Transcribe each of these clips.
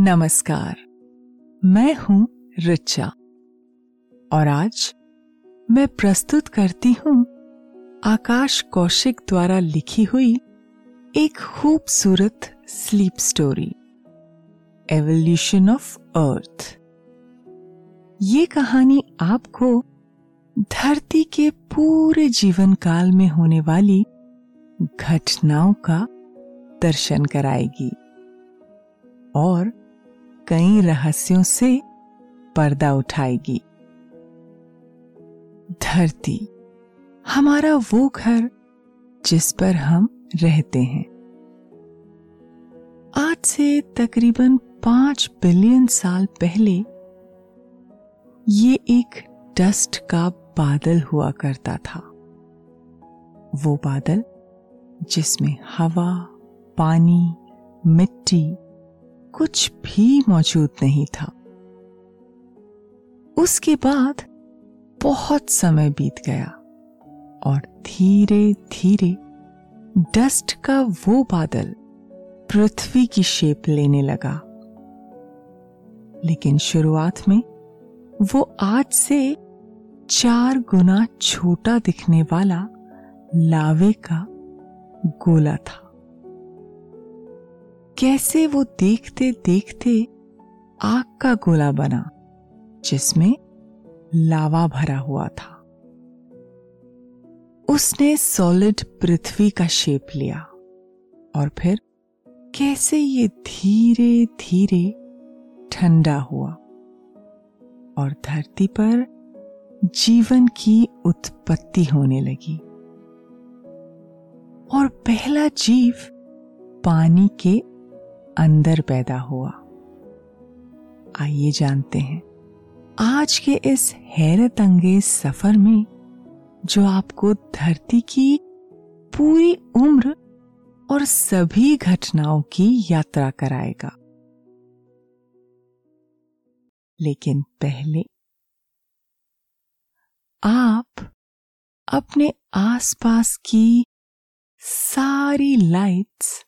नमस्कार। मैं हूँ रिचा। और आज मैं प्रस्तुत करती हूँ आकाश कौशिक द्वारा लिखी हुई एक खूबसूरत sleep story evolution of earth ये कहानी आपको धरती के पूरे जीवन काल में होने वाली घटनाओं का दर्शन कराएगी। और कई रहस्यों से पर्दा उठाएगी। धरती, हमारा वो घर जिस पर हम रहते हैं। आज से तकरीबन पाँच बिलियन साल पहले ये एक डस्ट का बादल हुआ करता था। वो बादल जिसमें हवा, पानी, मिट्टी कुछ भी मौजूद नहीं था। उसके बाद बहुत समय बीत गया और धीरे धीरे डस्ट का वो बादल पृथ्वी की शेप लेने लगा। लेकिन शुरुआत में वो आज से चार गुना छोटा दिखने वाला लावे का गोला था। कैसे वो देखते देखते आग का गोला बना, जिसमें लावा भरा हुआ था। उसने सॉलिड पृथ्वी का शेप लिया और फिर कैसे ये धीरे धीरे ठंडा हुआ और धरती पर जीवन की उत्पत्ति होने लगी। और पहला जीव पानी के अंदर पैदा हुआ। आइए जानते हैं। आज के इस हैरत अंगेज सफ़र में, जो आपको धरती की पूरी उम्र और सभी घटनाओं की यात्रा कराएगा। लेकिन पहले, आप अपने आसपास की सारी लाइट्स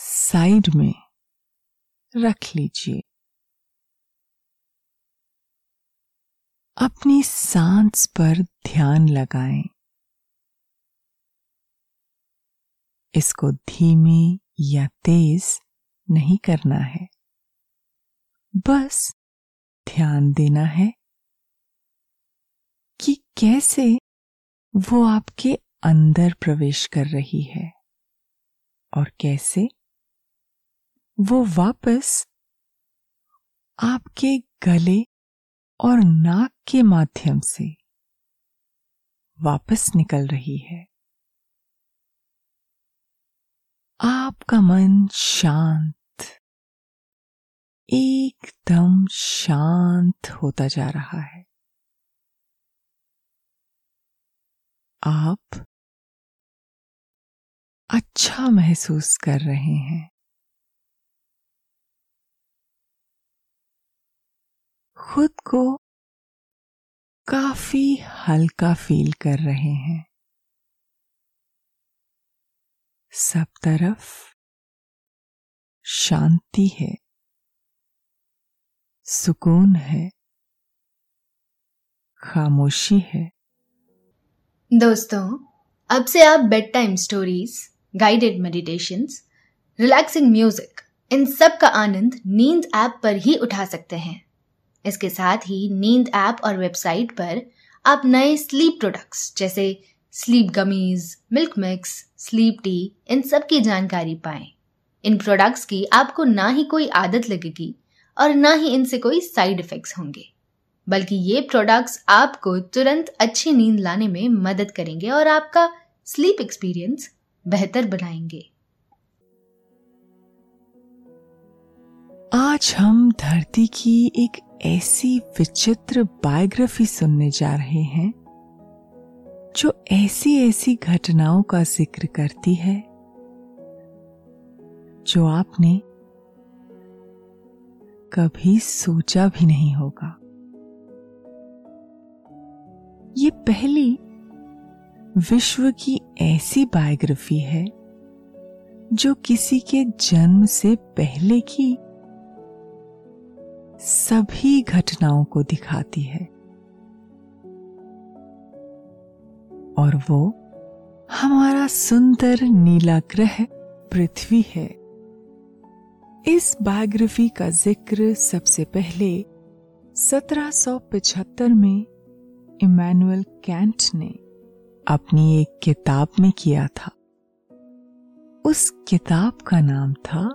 साइड में रख लीजिए। अपनी सांस पर ध्यान लगाएँ। इसको धीमे या तेज नहीं करना है। बस ध्यान देना है कि कैसे वो आपके अंदर प्रवेश कर रही है और कैसे वो वापस आपके गले और नाक के माध्यम से वापस निकल रही है। आपका मन शांत, एकदम शांत होता जा रहा है। आप अच्छा महसूस कर रहे हैं। खुद को काफ़ी हल्का फील कर रहे हैं। सब तरफ़ शांति है, सुकून है, खामोशी है। दोस्तों, अब से आप bed time stories guided meditation relaxing music इन सब का आनंद नींद ऐप पर ही उठा सकते हैं। इसके साथ ही नींद ऐप और वेबसाइट पर आप नए स्लीप प्रोडक्ट्स जैसे sleep gummies milk mix sleep tea इन सब की जानकारी पाएँ। इन प्रोडक्ट्स की आपको ना ही कोई आदत लगेगी और ना ही इनसे कोई साइड इफेक्ट्स होंगे, बल्कि ये प्रोडक्ट्स आपको तुरंत अच्छी नींद लाने में मदद करेंगे और आपका स्लीप एक्सपीरियंस बेहतर बनाएँगे। आज हम धरती की एक ऐसी विचित्र बायोग्राफी सुनने जा रहे हैं, जो ऐसी ऐसी घटनाओं का ज़िक्र करती है, जो आपने कभी सोचा भी नहीं होगा। ये पहली विश्व की ऐसी बायोग्राफी है, जो किसी के जन्म से पहले की सभी घटनाओं को दिखाती है। और वो हमारा सुंदर नीला ग्रह पृथ्वी है। इस बायोग्राफी का ज़िक्र सबसे पहले 1775 में इमैनुअल कैंट ने अपनी एक किताब में किया था। उस किताब का नाम था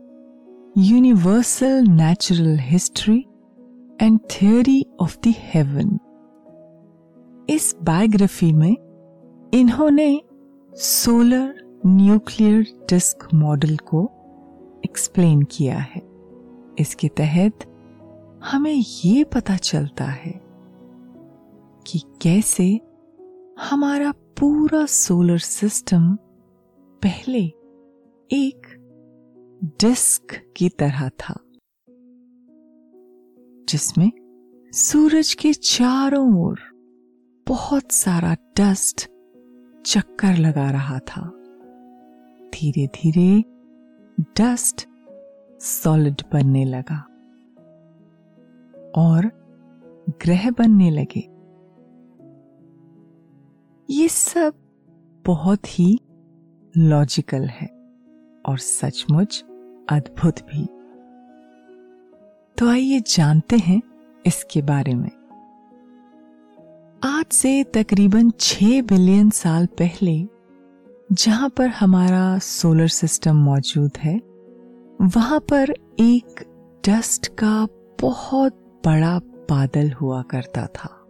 universal natural history and theory of the heaven इस बायोग्राफी में इन्होंने सोलर न्यूक्लियर डिस्क मॉडल को एक्सप्लेन किया है। इसके तहत हमें ये पता चलता है कि कैसे हमारा पूरा सोलर सिस्टम पहले एक डिस्क की तरह था। जिसमें सूरज के चारों ओर बहुत सारा डस्ट चक्कर लगा रहा था। धीरे धीरे डस्ट सॉलिड बनने लगा और ग्रह बनने लगे। ये सब बहुत ही लॉजिकल है और सचमुच अद्भुत भी। तो आइए जानते हैं इसके बारे में। आज से तकरीबन छह बिलियन साल पहले जहाँ पर हमारा सोलर सिस्टम मौजूद है, वहाँ पर एक डस्ट का बहुत बड़ा बादल हुआ करता था।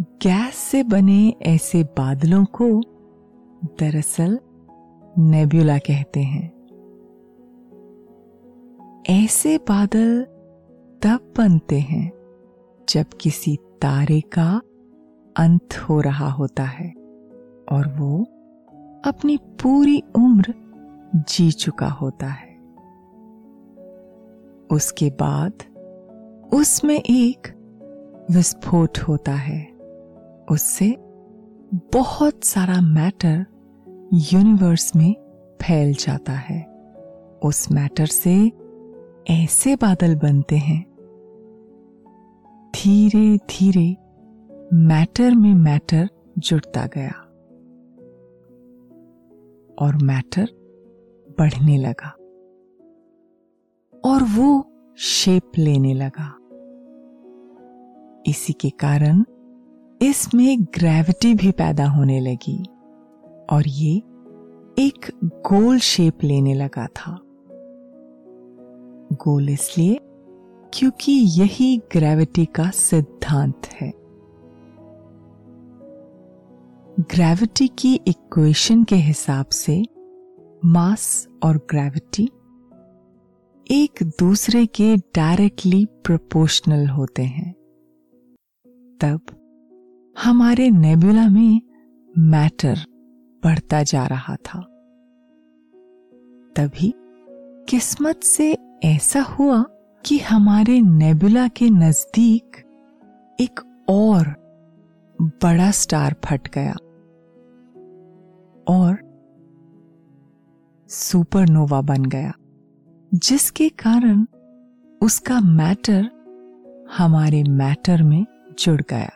गैस से बने ऐसे बादलों को दरअसल नेब्यूला कहते हैं। ऐसे बादल तब बनते हैं जब किसी तारे का अंत हो रहा होता है और वो अपनी पूरी उम्र जी चुका होता है। उसके बाद उसमें एक विस्फोट होता है। उससे बहुत सारा मैटर यूनिवर्स में फैल जाता है। उस मैटर से ऐसे बादल बनते हैं धीरे धीरे मैटर में मैटर जुड़ता गया और मैटर बढ़ने लगा और वो शेप लेने लगा। इसी के कारण इसमें ग्रेविटी भी पैदा होने लगी और ये एक गोल शेप लेने लगा था। गोल इसलिए क्योंकि यही ग्रेविटी का सिद्धांत है। ग्रेविटी की इक्वेशन के हिसाब से मास और ग्रेविटी एक दूसरे के डायरेक्टली प्रोपोर्शनल होते हैं। तब हमारे नेबुला में मैटर बढ़ता जा रहा था। तभी किस्मत से ऐसा हुआ कि हमारे नेबुला के नज़दीक एक और बड़ा स्टार फट गया और सुपरनोवा बन गया, जिसके कारण उसका मैटर हमारे मैटर में जुड़ गया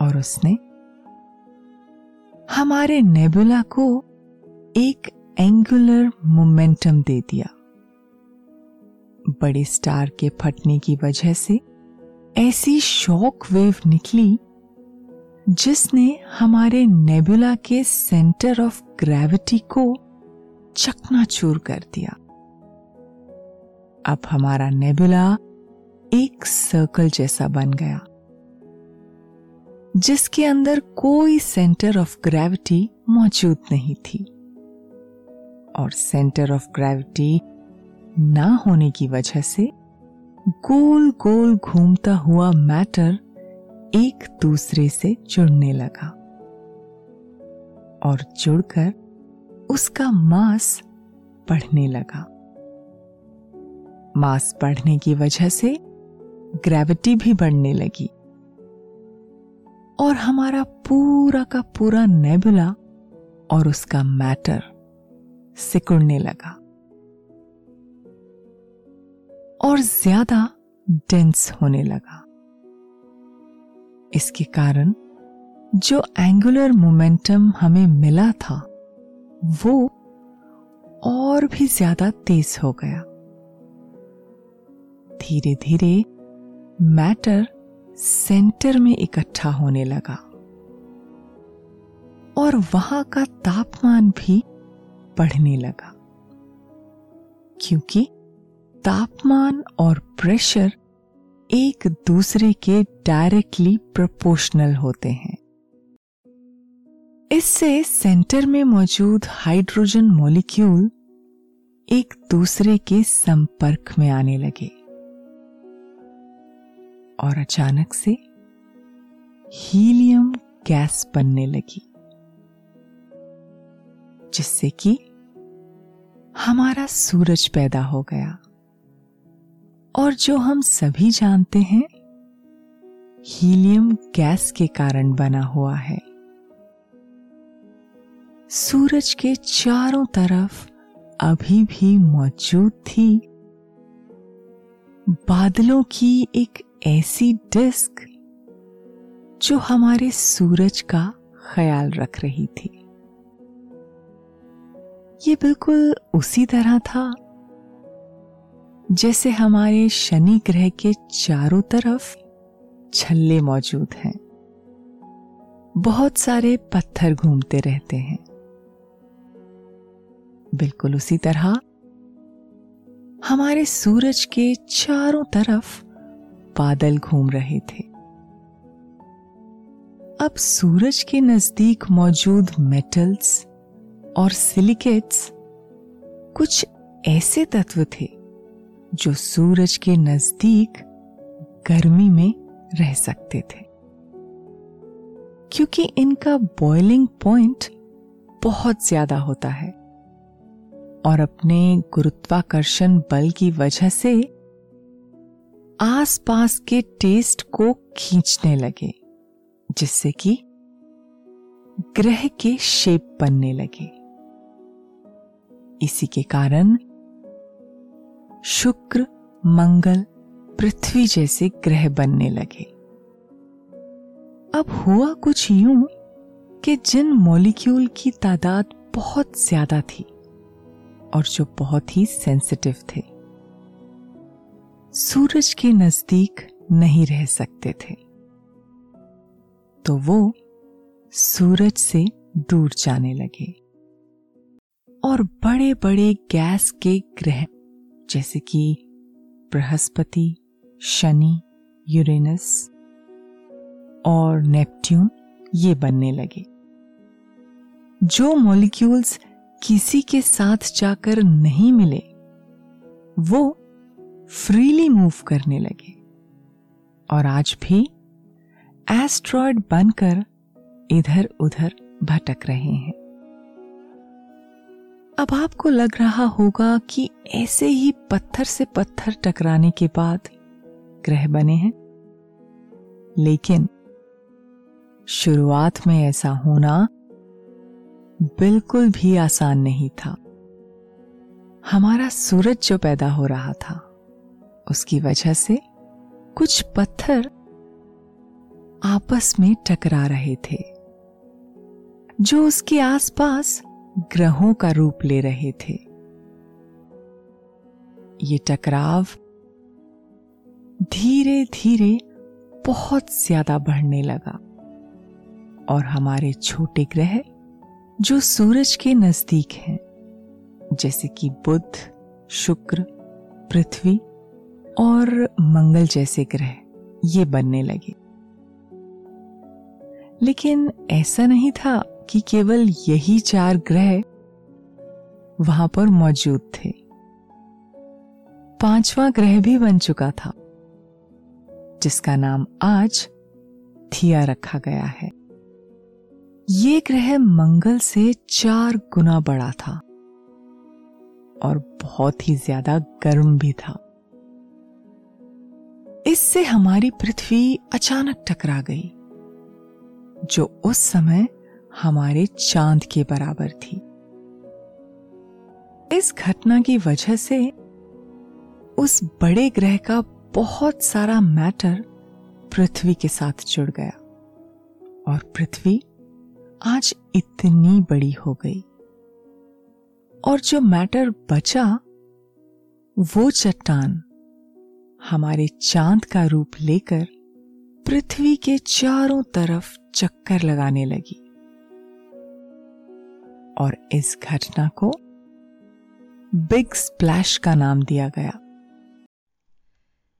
और उसने हमारे नेबुला को एक एंगुलर मोमेंटम दे दिया। बड़े स्टार के फटने की वजह से ऐसी शॉक वेव निकली, जिसने हमारे नेबुला के सेंटर ऑफ़ ग्रेविटी को चकनाचूर कर दिया। अब हमारा नेबुला एक सर्कल जैसा बन गया, जिसके अंदर कोई सेंटर ऑफ़ ग्रेविटी मौजूद नहीं थी। और सेंटर ऑफ़ ग्रेविटी ना होने की वजह से गोल गोल घूमता हुआ मैटर एक दूसरे से जुड़ने लगा। और जुड़कर उसका मास बढ़ने लगा। मास बढ़ने की वजह से ग्रेविटी भी बढ़ने लगी। और हमारा पूरा का पूरा नेबुला और उसका मैटर सिकुड़ने लगा। और ज़्यादा डेंस होने लगा। इसके कारण जो एंगुलर मोमेंटम हमें मिला था, वो और भी ज़्यादा तेज हो गया। धीरे धीरे मैटर सेंटर में इकट्ठा होने लगा। और वहाँ का तापमान भी बढ़ने लगा। क्योंकि तापमान और प्रेशर एक दूसरे के डायरेक्टली प्रोपोर्शनल होते हैं। इससे सेंटर में मौजूद हाइड्रोजन मॉलिक्यूल एक दूसरे के संपर्क में आने लगे। और अचानक से हीलियम गैस बनने लगी, जिससे कि हमारा सूरज पैदा हो गया। और जो हम सभी जानते हैं, हीलियम गैस के कारण बना हुआ है। सूरज के चारों तरफ़ अभी भी मौजूद थी। बादलों की एक ऐसी डिस्क जो हमारे सूरज का ख्याल रख रही थी। ये बिल्कुल उसी तरह था जैसे हमारे शनि ग्रह के चारों तरफ़ छल्ले मौजूद हैं। बहुत सारे पत्थर घूमते रहते हैं। बिल्कुल उसी तरह हमारे सूरज के चारों तरफ़ बादल घूम रहे थे। अब सूरज के नज़दीक मौजूद मेटल्स और सिलिकेट्स कुछ ऐसे तत्व थे जो सूरज के नज़दीक गर्मी में रह सकते थे। क्योंकि इनका बॉइलिंग पॉइंट बहुत ज़्यादा होता है और अपने गुरुत्वाकर्षण बल की वजह से आसपास के टेस्ट को खींचने लगे, जिससे कि ग्रह के शेप बनने लगे। इसी के कारण शुक्र, मंगल, पृथ्वी जैसे ग्रह बनने लगे। अब हुआ कुछ यूँ कि जिन मॉलिक्यूल की तादाद बहुत ज़्यादा थी और जो बहुत ही सेंसिटिव थे, सूरज के नज़दीक नहीं रह सकते थे। तो वो सूरज से दूर जाने लगे और बड़े बड़े गैस के ग्रह जैसे कि बृहस्पति, शनि, यूरेनस और नेपट्यून ये बनने लगे। जो मॉलिक्यूल्स किसी के साथ जाकर नहीं मिले, वो फ्रीली मूव करने लगे। और आज भी एस्ट्रॉयड बनकर इधर उधर भटक रहे हैं। अब आपको लग रहा होगा कि ऐसे ही पत्थर से पत्थर टकराने के बाद ग्रह बने हैं। लेकिन शुरुआत में ऐसा होना बिल्कुल भी आसान नहीं था। हमारा सूरज जो पैदा हो रहा था, उसकी वजह से कुछ पत्थर आपस में टकरा रहे थे, जो उसके आसपास ग्रहों का रूप ले रहे थे। ये टकराव धीरे धीरे बहुत ज़्यादा बढ़ने लगा और हमारे छोटे ग्रह, जो सूरज के नज़दीक हैं, जैसे कि बुध, शुक्र, पृथ्वी और मंगल जैसे ग्रह, ये बनने लगे। लेकिन ऐसा नहीं था कि केवल यही चार ग्रह वहाँ पर मौजूद थे। पांचवा ग्रह भी बन चुका था, जिसका नाम आज थिया रखा गया है। ये ग्रह मंगल से चार गुना बड़ा था और बहुत ही ज़्यादा गर्म भी था। इससे हमारी पृथ्वी अचानक टकरा गई, जो उस समय हमारे चाँद के बराबर थी। इस घटना की वजह से उस बड़े ग्रह का बहुत सारा मैटर पृथ्वी के साथ जुड़ गया और पृथ्वी आज इतनी बड़ी हो गई। और जो मैटर बचा, वो चट्टान हमारे चाँद का रूप लेकर पृथ्वी के चारों तरफ़ चक्कर लगाने लगी। और इस घटना को बिग स्प्लैश का नाम दिया गया।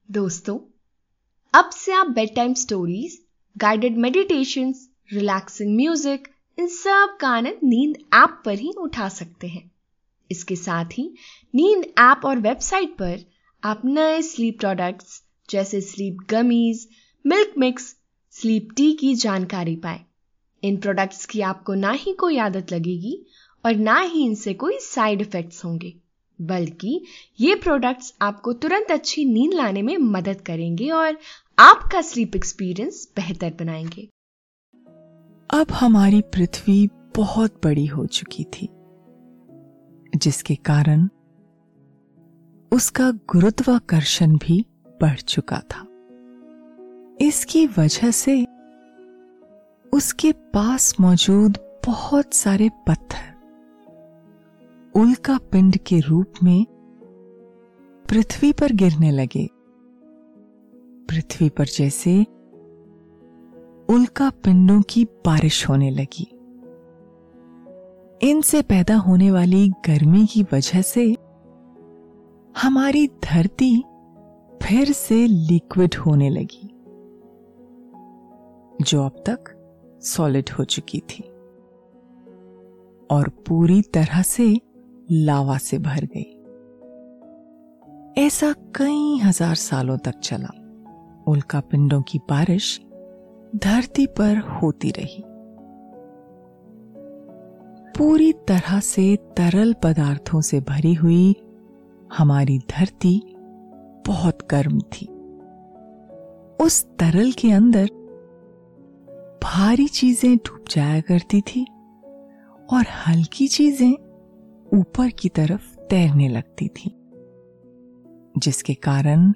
दोस्तों, अब से आप bed time stories guided meditation relaxing music इन सब का आनंद नींद ऐप पर ही उठा सकते हैं। इसके साथ ही नींद ऐप और वेबसाइट पर आप नए स्लीप प्रोडक्ट्स जैसे sleep gummies milk mix sleep tea की जानकारी पाए। इन प्रोडक्ट्स की आपको ना ही कोई आदत लगेगी और ना ही इनसे कोई साइड इफेक्ट्स होंगे, बल्कि ये प्रोडक्ट्स आपको तुरंत अच्छी नींद लाने में मदद करेंगे और आपका स्लीप एक्सपीरियंस बेहतर बनाएँगे। अब हमारी पृथ्वी बहुत बड़ी हो चुकी थी, जिसके कारण उसका गुरुत्वाकर्षण भी बढ़ चुका था। इसकी वजह से उसके पास मौजूद बहुत सारे पत्थर। उल्का पिंड के रूप में पृथ्वी पर गिरने लगे। पृथ्वी पर जैसे उल्का पिंडों की बारिश होने लगी। इनसे पैदा होने वाली गर्मी की वजह से हमारी धरती फिर से लिक्विड होने लगी। जो अब तक सॉलिड हो चुकी थी और पूरी तरह से लावा से भर गई। ऐसा कई हज़ार सालों तक चला। उल्का पिंडों की बारिश धरती पर होती रही। पूरी तरह से तरल पदार्थों से भरी हुई हमारी धरती बहुत गर्म थी। उस तरल के अंदर भारी चीज़ें डूब जाया करती थी और हल्की चीज़ें ऊपर की तरफ़ तैरने लगती थी, जिसके कारण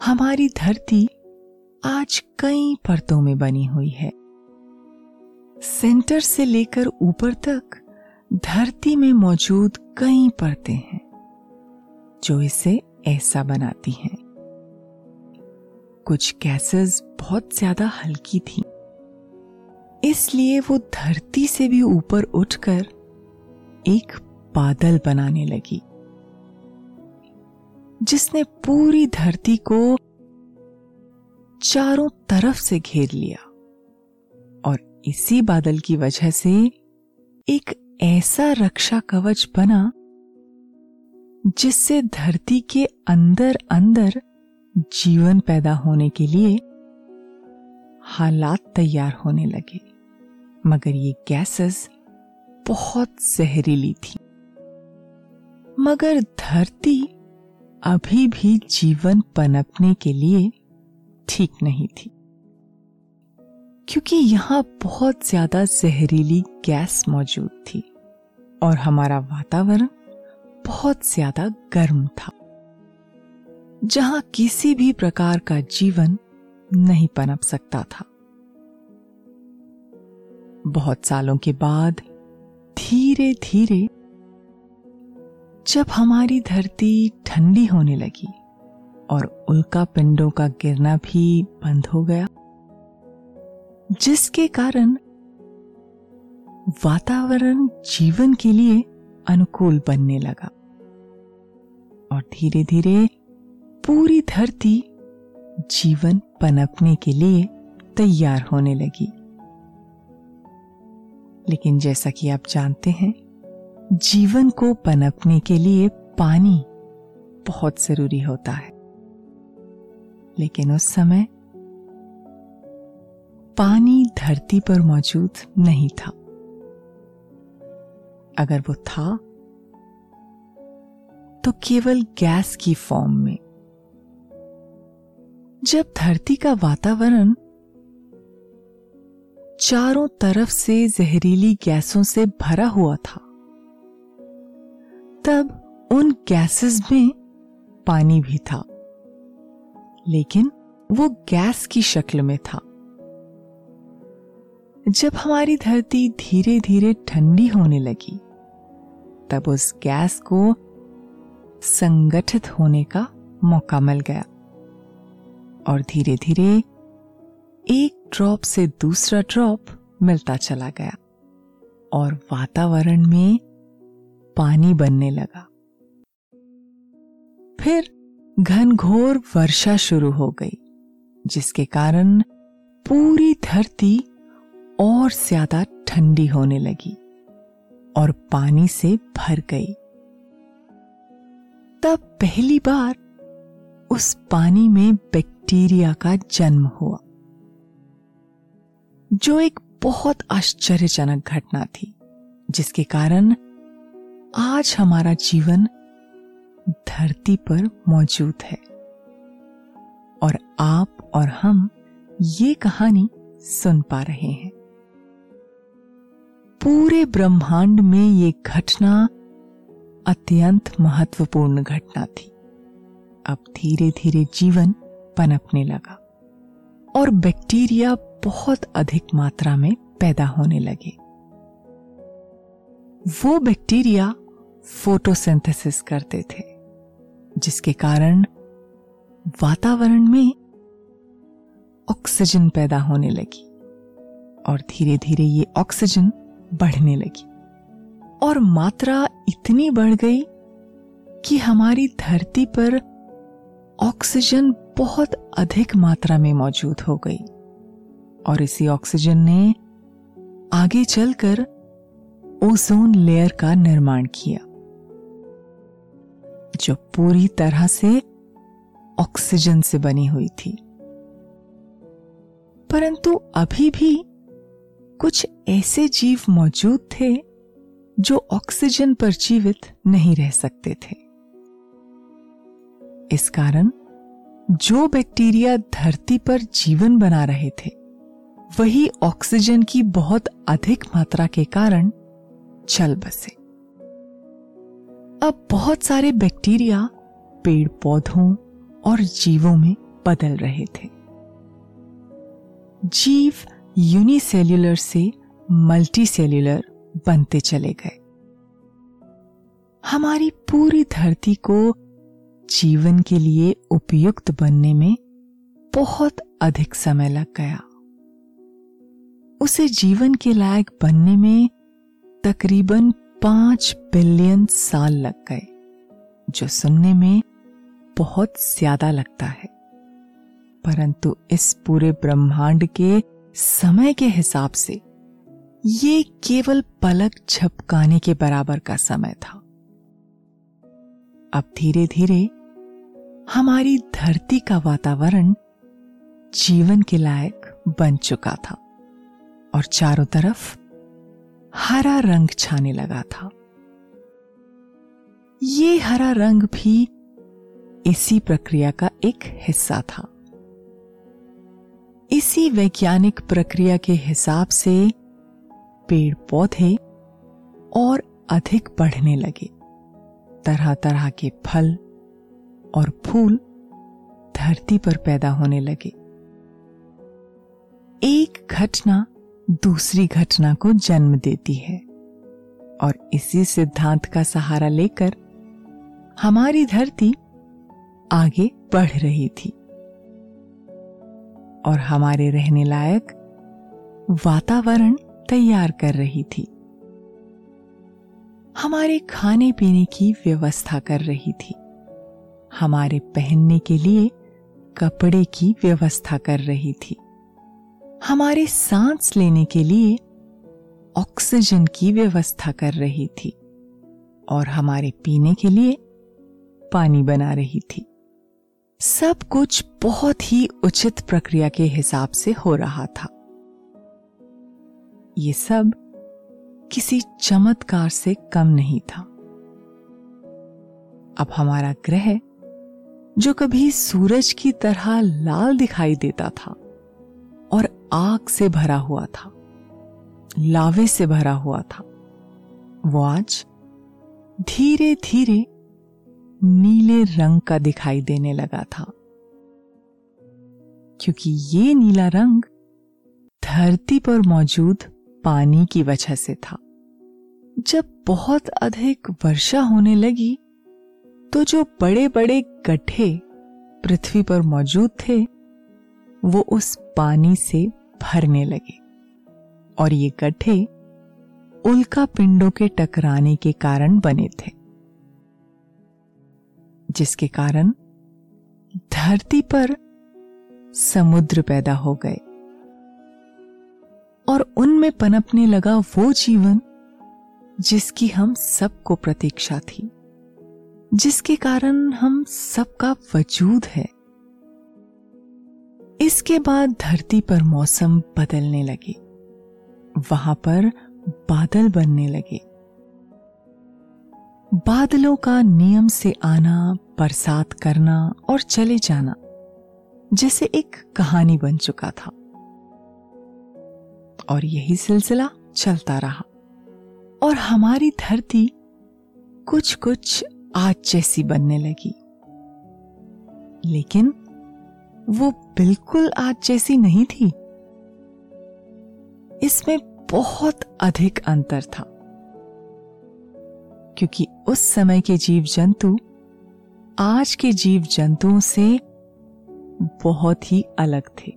हमारी धरती आज कई परतों में बनी हुई है। सेंटर से लेकर ऊपर तक धरती में मौजूद कई परतें हैं, जो इसे ऐसा बनाती हैं। कुछ गैसेस बहुत ज़्यादा हल्की थी। इसलिए वो धरती से भी ऊपर उठकर एक बादल बनाने लगी, जिसने पूरी धरती को चारों तरफ़ से घेर लिया। और इसी बादल की वजह से एक ऐसा रक्षा कवच बना, जिससे धरती के अंदर अंदर जीवन पैदा होने के लिए हालात तैयार होने लगे। मगर ये गैसेस बहुत जहरीली थी। मगर धरती अभी भी जीवन पनपने के लिए ठीक नहीं थी। क्योंकि यहाँ बहुत ज़्यादा जहरीली गैस मौजूद थी और हमारा वातावरण बहुत ज़्यादा गर्म था, जहाँ किसी भी प्रकार का जीवन नहीं पनप सकता था। बहुत सालों के बाद धीरे धीरे जब हमारी धरती ठंडी होने लगी और उल्का पिंडों का गिरना भी बंद हो गया, जिसके कारण वातावरण जीवन के लिए अनुकूल बनने लगा और धीरे धीरे पूरी धरती जीवन पनपने के लिए तैयार होने लगी। लेकिन जैसा कि आप जानते हैं, जीवन को पनपने के लिए पानी बहुत ज़रूरी होता है। लेकिन उस समय पानी धरती पर मौजूद नहीं था। अगर वो था तो केवल गैस की फॉर्म में। जब धरती का वातावरण चारों तरफ़ से जहरीली गैसों से भरा हुआ था। तब उन गैसेस में पानी भी था। लेकिन वो गैस की शक्ल में था। जब हमारी धरती धीरे धीरे ठंडी होने लगी, तब उस गैस को संगठित होने का मौका मिल गया और धीरे धीरे एक ड्रॉप से दूसरा ड्रॉप मिलता चला गया और वातावरण में पानी बनने लगा। फिर घनघोर वर्षा शुरू हो गई, जिसके कारण पूरी धरती और ज़्यादा ठंडी होने लगी और पानी से भर गई। तब पहली बार उस पानी में बैक्टीरिया का जन्म हुआ। जो एक बहुत आश्चर्यजनक घटना थी, जिसके कारण आज हमारा जीवन धरती पर मौजूद है। और आप और हम ये कहानी सुन पा रहे हैं। पूरे ब्रह्मांड में ये घटना अत्यंत महत्वपूर्ण घटना थी। अब धीरे धीरे जीवन पनपने लगा। और बैक्टीरिया बहुत अधिक मात्रा में पैदा होने लगे। वो बैक्टीरिया फोटोसिंथेसिस करते थे, जिसके कारण वातावरण में ऑक्सीजन पैदा होने लगी और धीरे धीरे ये ऑक्सीजन बढ़ने लगी। और मात्रा इतनी बढ़ गई कि हमारी धरती पर ऑक्सीजन बहुत अधिक मात्रा में मौजूद हो गई और इसी ऑक्सीजन ने आगे चलकर ओजोन लेयर का निर्माण किया, जो पूरी तरह से ऑक्सीजन से बनी हुई थी। परंतु अभी भी कुछ ऐसे जीव मौजूद थे जो ऑक्सीजन पर जीवित नहीं रह सकते थे। इस कारण जो बैक्टीरिया धरती पर जीवन बना रहे थे, वही ऑक्सीजन की बहुत अधिक मात्रा के कारण चल बसे। अब बहुत सारे बैक्टीरिया पेड़ पौधों और जीवों में बदल रहे थे। जीव यूनिसेल्युलर से मल्टी सेल्युलर बनते चले गए। हमारी पूरी धरती को जीवन के लिए उपयुक्त बनने में बहुत अधिक समय लग गया। उसे जीवन के लायक बनने में तकरीबन पाँच बिलियन साल लग गए, जो सुनने में बहुत ज़्यादा लगता है। परंतु इस पूरे ब्रह्मांड के समय के हिसाब से ये केवल पलक झपकाने के बराबर का समय था। अब धीरे धीरे हमारी धरती का वातावरण जीवन के लायक बन चुका था और चारों तरफ़ हरा रंग छाने लगा था। ये हरा रंग भी इसी प्रक्रिया का एक हिस्सा था। इसी वैज्ञानिक प्रक्रिया के हिसाब से पेड़ पौधे और अधिक बढ़ने लगे। तरह तरह के फल और फूल धरती पर पैदा होने लगे। एक घटना दूसरी घटना को जन्म देती है और इसी सिद्धांत का सहारा लेकर हमारी धरती आगे बढ़ रही थी और हमारे रहने लायक वातावरण तैयार कर रही थी। हमारे खाने पीने की व्यवस्था कर रही थी। हमारे पहनने के लिए कपड़े की व्यवस्था कर रही थी। हमारे सांस लेने के लिए ऑक्सीजन की व्यवस्था कर रही थी और हमारे पीने के लिए पानी बना रही थी। सब कुछ बहुत ही उचित प्रक्रिया के हिसाब से हो रहा था। ये सब किसी चमत्कार से कम नहीं था। अब हमारा ग्रह जो कभी सूरज की तरह लाल दिखाई देता था और आग से भरा हुआ था, लावे से भरा हुआ था। वो आज धीरे धीरे नीले रंग का दिखाई देने लगा था। क्योंकि ये नीला रंग धरती पर मौजूद पानी की वजह से था। जब बहुत अधिक वर्षा होने लगी तो जो बड़े बड़े गड्ढे पृथ्वी पर मौजूद थे, वो उस पानी से भरने लगे। और ये गड्ढे उल्का पिंडों के टकराने के कारण बने थे, जिसके कारण धरती पर समुद्र पैदा हो गए। और उनमें पनपने लगा वो जीवन जिसकी हम सबको प्रतीक्षा थी। जिसके कारण हम सबका वजूद है। इसके बाद धरती पर मौसम बदलने लगे। वहाँ पर बादल बनने लगे। बादलों का नियम से आना, बरसात करना और चले जाना, जैसे एक कहानी बन चुका था। और यही सिलसिला चलता रहा। और हमारी धरती कुछ कुछ आज जैसी बनने लगी। लेकिन वो बिल्कुल आज जैसी नहीं थी। इसमें बहुत अधिक अंतर था। क्योंकि उस समय के जीव जंतु आज के जीव जंतुओं से बहुत ही अलग थे।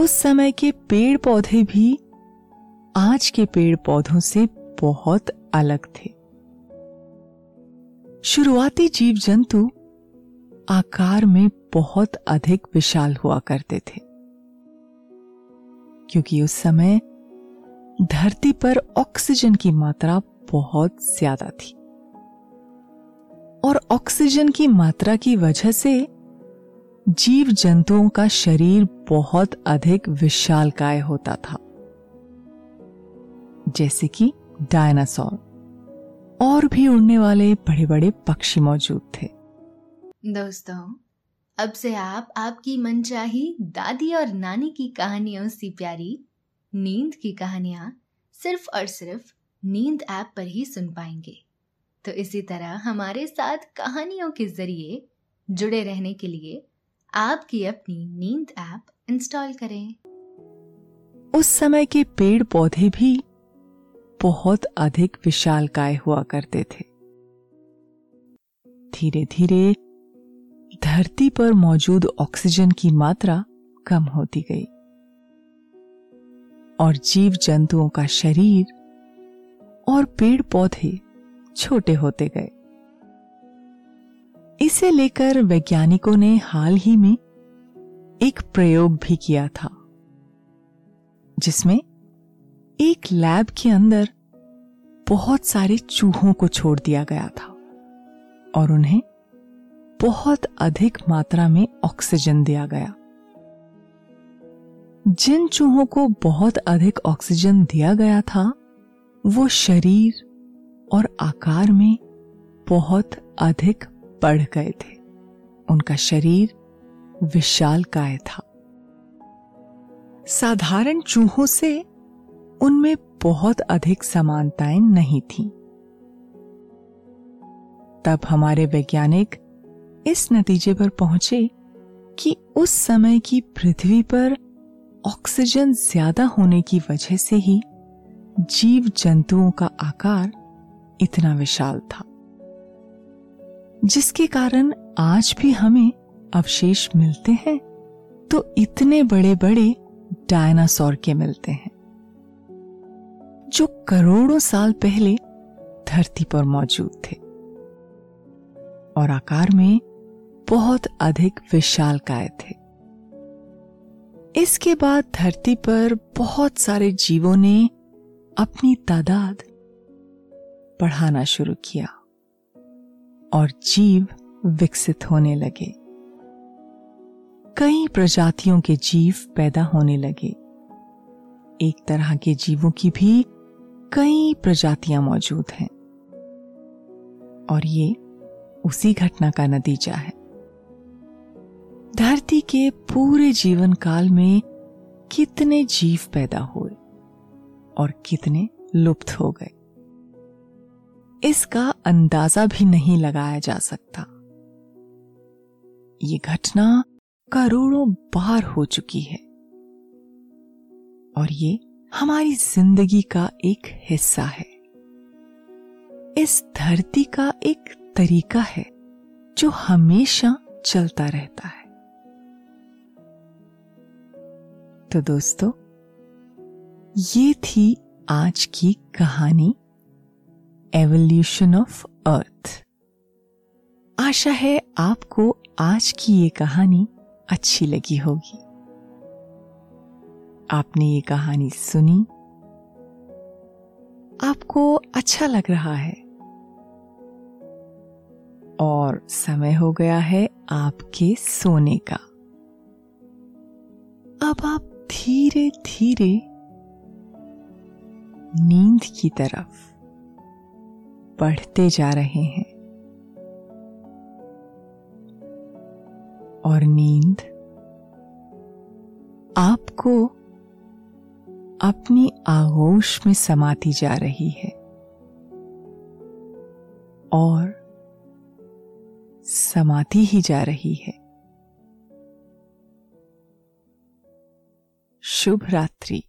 उस समय के पेड़ पौधे भी आज के पेड़ पौधों से बहुत अलग थे। शुरुआती जीव जंतु आकार में बहुत अधिक विशाल हुआ करते थे। क्योंकि उस समय धरती पर ऑक्सीजन की मात्रा बहुत ज़्यादा थी। और ऑक्सीजन की मात्रा की वजह से जीव जंतुओं का शरीर बहुत अधिक विशालकाय होता था। जैसे कि डायनासोर। और भी उड़ने वाले बड़े बड़े पक्षी मौजूद थे। दोस्तों अब से आप आपकी मनचाही दादी और नानी की कहानियों से प्यारी नींद की कहानियाँ सिर्फ़ और सिर्फ़ नींद ऐप पर ही सुन पाएँगे। तो इसी तरह हमारे साथ कहानियों के ज़रिए जुड़े रहने के लिए आपकी अपनी नींद ऐप इंस्टॉल करें। उस समय के पेड़ पौधे भी बहुत अधिक विशाल काय हुआ करते थे। धीरे धीरे धरती पर मौजूद ऑक्सीजन की मात्रा कम होती गई और जीव जंतुओं का शरीर और पेड़ पौधे छोटे होते गए। इसे लेकर वैज्ञानिकों ने हाल ही में एक प्रयोग भी किया था, जिसमें एक लैब के अंदर बहुत सारे चूहों को छोड़ दिया गया था और उन्हें बहुत अधिक मात्रा में ऑक्सीजन दिया गया। जिन चूहों को बहुत अधिक ऑक्सीजन दिया गया था, वो शरीर और आकार में बहुत अधिक बढ़ गए थे। उनका शरीर विशाल काय था। साधारण चूहों से उनमें बहुत अधिक समानताएँ नहीं थीं। तब हमारे वैज्ञानिक इस नतीजे पर पहुँचे कि उस समय की पृथ्वी पर ऑक्सीजन ज़्यादा होने की वजह से ही जीव जंतुओं का आकार इतना विशाल था जिसके कारण आज भी हमें अवशेष मिलते हैं तो इतने बड़े बड़े डायनासोर के मिलते हैं जो करोड़ों साल पहले धरती पर मौजूद थे। और आकार में बहुत अधिक विशाल काय थे। इसके बाद धरती पर बहुत सारे जीवों ने अपनी तादाद बढ़ाना शुरू किया और जीव विकसित होने लगे। कई प्रजातियों के जीव पैदा होने लगे। एक तरह के जीवों की भी कई प्रजातियाँ मौजूद हैं। और ये उसी घटना का नतीजा है। धरती के पूरे जीवन काल में कितने जीव पैदा हुए और कितने लुप्त हो गए। इसका अंदाज़ा भी नहीं लगाया जा सकता। ये घटना करोड़ों बार हो चुकी है। और ये हमारी ज़िंदगी का एक हिस्सा है। इस धरती का एक तरीका है जो हमेशा चलता रहता है। तो दोस्तों, ये थी आज की कहानी एवोल्यूशन ऑफ़ अर्थ आशा है आपको आज की ये कहानी अच्छी लगी होगी। आपने ये कहानी सुनी? आपको अच्छा लग रहा है? और समय हो गया है आपके सोने का। अब आप धीरे धीरे नींद की तरफ़ बढ़ते जा रहे हैं। और नींद आपको अपनी आगोश में समाती जा रही है। और समाती ही जा रही है। शुभ रात्रि।